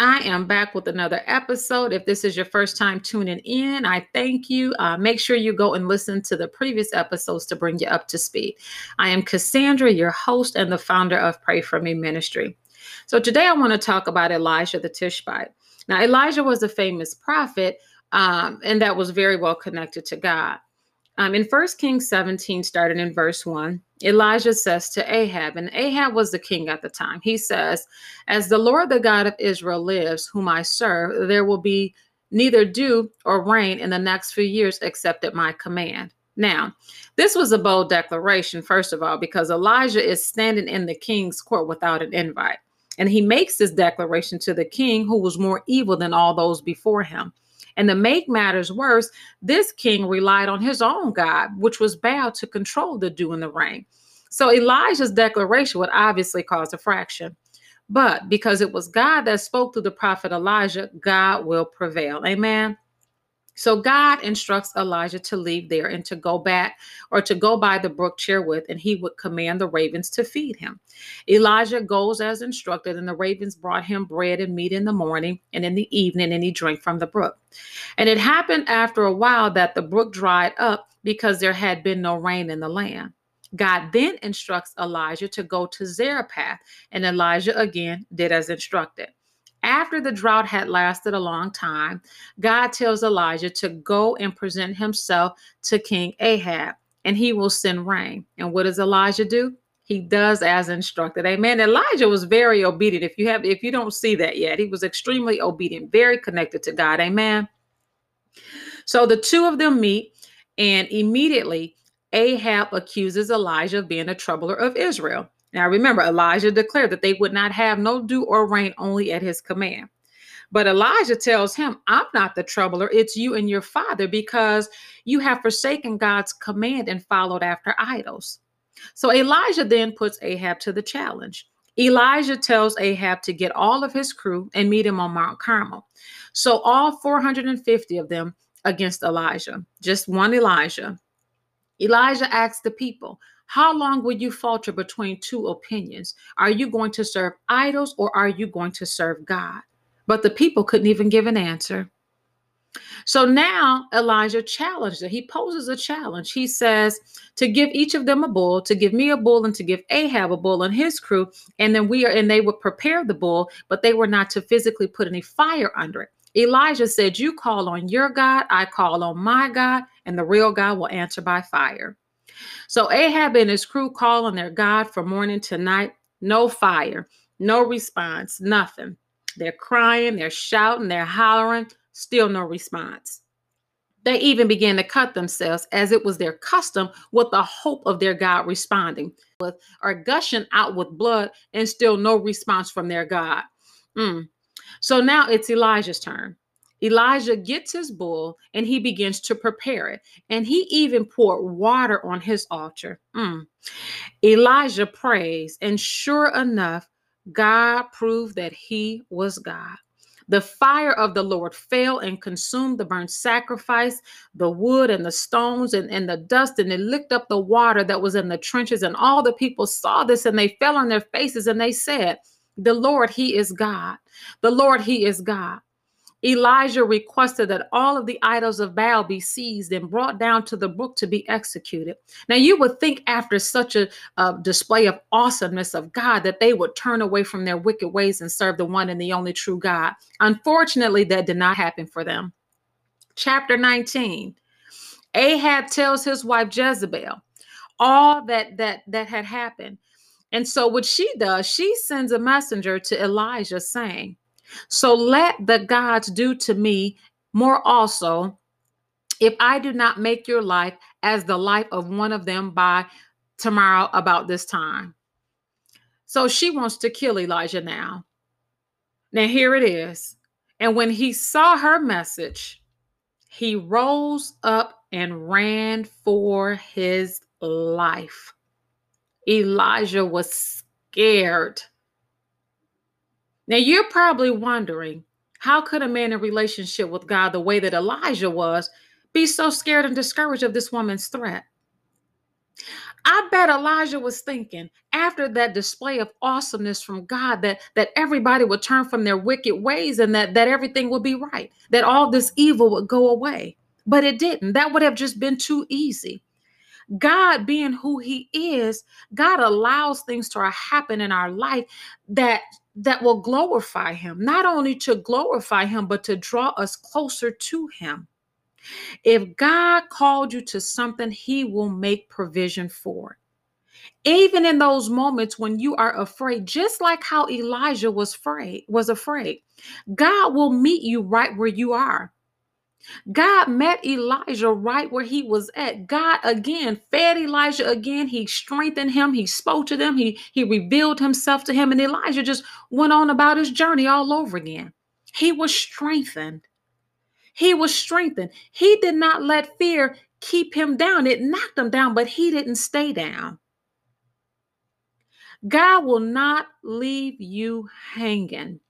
I am back with another episode. If this is your first time tuning in, I thank you. Uh, make sure you go and listen to the previous episodes to bring you up to speed. I am Cassandra, your host and the founder of Pray For Me Ministry. So today I want to talk about Elijah the Tishbite. Now, Elijah was a famous prophet, um, and that was very well connected to God. Um, in 1 Kings 17, starting in verse 1, Elijah says to Ahab, and Ahab was the king at the time, he says, As the Lord the God of Israel lives, whom I serve, there will be neither dew or rain in the next few years except at my command. Now, this was a bold declaration, first of all, because Elijah is standing in the king's court without an invite. And he makes this declaration to the king who was more evil than all those before him. And to make matters worse, this king relied on his own God, which was bound to control the dew and the rain. So Elijah's declaration would obviously cause a fraction. But because it was God that spoke through the prophet Elijah, God will prevail. Amen. So God instructs Elijah to leave there and to go back or to go by the brook Cherith, and he would command the ravens to feed him. Elijah goes as instructed, and the ravens brought him bread and meat in the morning and in the evening, and he drank from the brook. And it happened after a while that the brook dried up because there had been no rain in the land. God then instructs Elijah to go to Zarephath, and Elijah again did as instructed. After the drought had lasted a long time, God tells Elijah to go and present himself to King Ahab, and he will send rain. And what does Elijah do? He does as instructed. Amen. Elijah was very obedient. If you have if you don't see that yet, he was extremely obedient, very connected to God. Amen. So the two of them meet, and immediately Ahab accuses Elijah of being a troubler of Israel. Now remember, Elijah declared that they would not have no dew or rain only at his command. But Elijah tells him, I'm not the troubler, it's you and your father because you have forsaken God's command and followed after idols. So Elijah then puts Ahab to the challenge. Elijah tells Ahab to get all of his crew and meet him on Mount Carmel. So all 450 of them against Elijah, just one Elijah. Elijah asks the people, how long will you falter between two opinions? Are you going to serve idols or are you going to serve God? But the people couldn't even give an answer. So now Elijah challenged it. He poses a challenge. He says to give each of them a bull, to give me a bull, and to give Ahab a bull and his crew. And then we are, and they would prepare the bull, but they were not to physically put any fire under it. Elijah said, You call on your God, I call on my God, and the real God will answer by fire. So Ahab and his crew call on their God from morning to night. No fire, no response, nothing. They're crying, they're shouting, they're hollering, still no response. They even began to cut themselves as it was their custom with the hope of their God responding, with or gushing out with blood and still no response from their God. Mm. So now it's Elijah's turn. Elijah gets his bull and he begins to prepare it. And he even poured water on his altar. Mm. Elijah prays, and sure enough, God proved that he was God. The fire of the Lord fell and consumed the burnt sacrifice, the wood and the stones and, and the dust, and it licked up the water that was in the trenches. And all the people saw this and they fell on their faces and they said, The Lord, He is God. The Lord, He is God. Elijah requested that all of the idols of Baal be seized and brought down to the brook to be executed. Now, you would think after such a, display of awesomeness of God that they would turn away from their wicked ways and serve the one and the only true God. Unfortunately, that did not happen for them. Chapter 19 Ahab tells his wife Jezebel all that that that had happened. And so what she does, she sends a messenger to Elijah saying, so let the gods do to me more also if I do not make your life as the life of one of them by tomorrow about this time. So she wants to kill Elijah now. Now, here it is. And when he saw her message, he rose up and ran for his life. Elijah was scared. Now, you're probably wondering how could a man in relationship with God, the way that Elijah was, be so scared and discouraged of this woman's threat? I bet Elijah was thinking after that display of awesomeness from God that that everybody would turn from their wicked ways and that that everything would be right, that all this evil would go away. But it didn't. That would have just been too easy. God being who he is, God allows things to happen in our life that that will glorify him, not only to glorify him but to draw us closer to him. If God called you to something, He will make provision for it. Even in those moments when you are afraid, just like how Elijah was afraid, was afraid, God will meet you right where you are. God met Elijah right where he was at. God again fed Elijah again. He strengthened him. He spoke to them. He he revealed himself to him and Elijah just went on about his journey all over again. He was strengthened. He was strengthened. He did not let fear keep him down. It knocked him down, but he didn't stay down. God will not leave you hanging.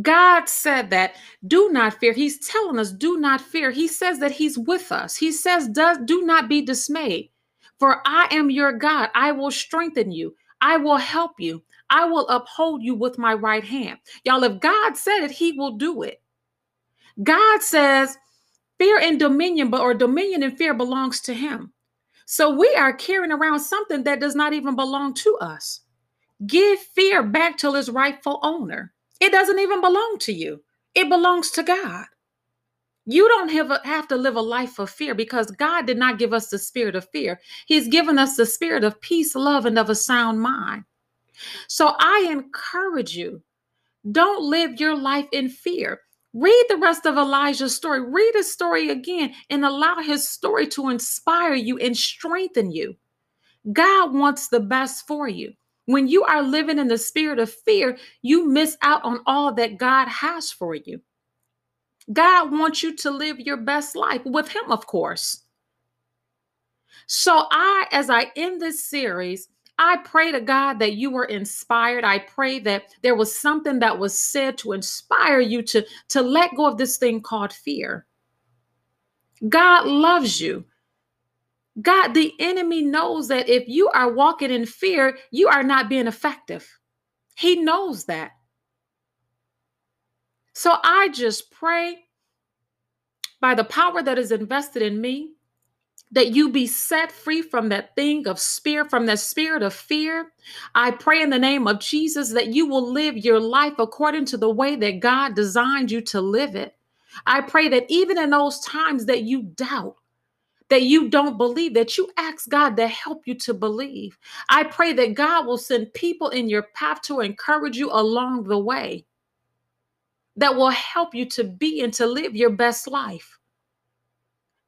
God said that do not fear. He's telling us do not fear. He says that he's with us. He says does do not be dismayed. For I am your God. I will strengthen you. I will help you. I will uphold you with my right hand. Y'all if God said it, he will do it. God says fear and dominion, but or dominion and fear belongs to him. So we are carrying around something that does not even belong to us. Give fear back to its rightful owner. It doesn't even belong to you. It belongs to God. You don't have, a, have to live a life of fear because God did not give us the spirit of fear. He's given us the spirit of peace, love, and of a sound mind. So I encourage you don't live your life in fear. Read the rest of Elijah's story. Read his story again and allow his story to inspire you and strengthen you. God wants the best for you. When you are living in the spirit of fear, you miss out on all that God has for you. God wants you to live your best life with Him, of course. So, I, as I end this series, I pray to God that you were inspired. I pray that there was something that was said to inspire you to, to let go of this thing called fear. God loves you. God, the enemy knows that if you are walking in fear, you are not being effective. He knows that. So I just pray by the power that is invested in me that you be set free from that thing of spirit, from that spirit of fear. I pray in the name of Jesus that you will live your life according to the way that God designed you to live it. I pray that even in those times that you doubt, that you don't believe, that you ask God to help you to believe. I pray that God will send people in your path to encourage you along the way that will help you to be and to live your best life.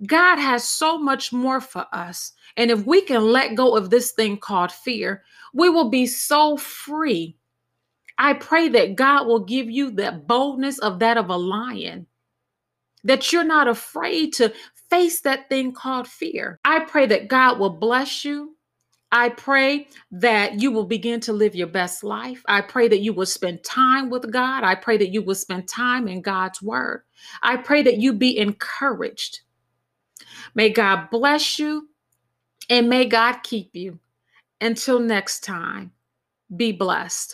God has so much more for us. And if we can let go of this thing called fear, we will be so free. I pray that God will give you that boldness of that of a lion, that you're not afraid to face that thing called fear. I pray that God will bless you. I pray that you will begin to live your best life. I pray that you will spend time with God. I pray that you will spend time in God's word. I pray that you be encouraged. May God bless you and may God keep you. Until next time, be blessed.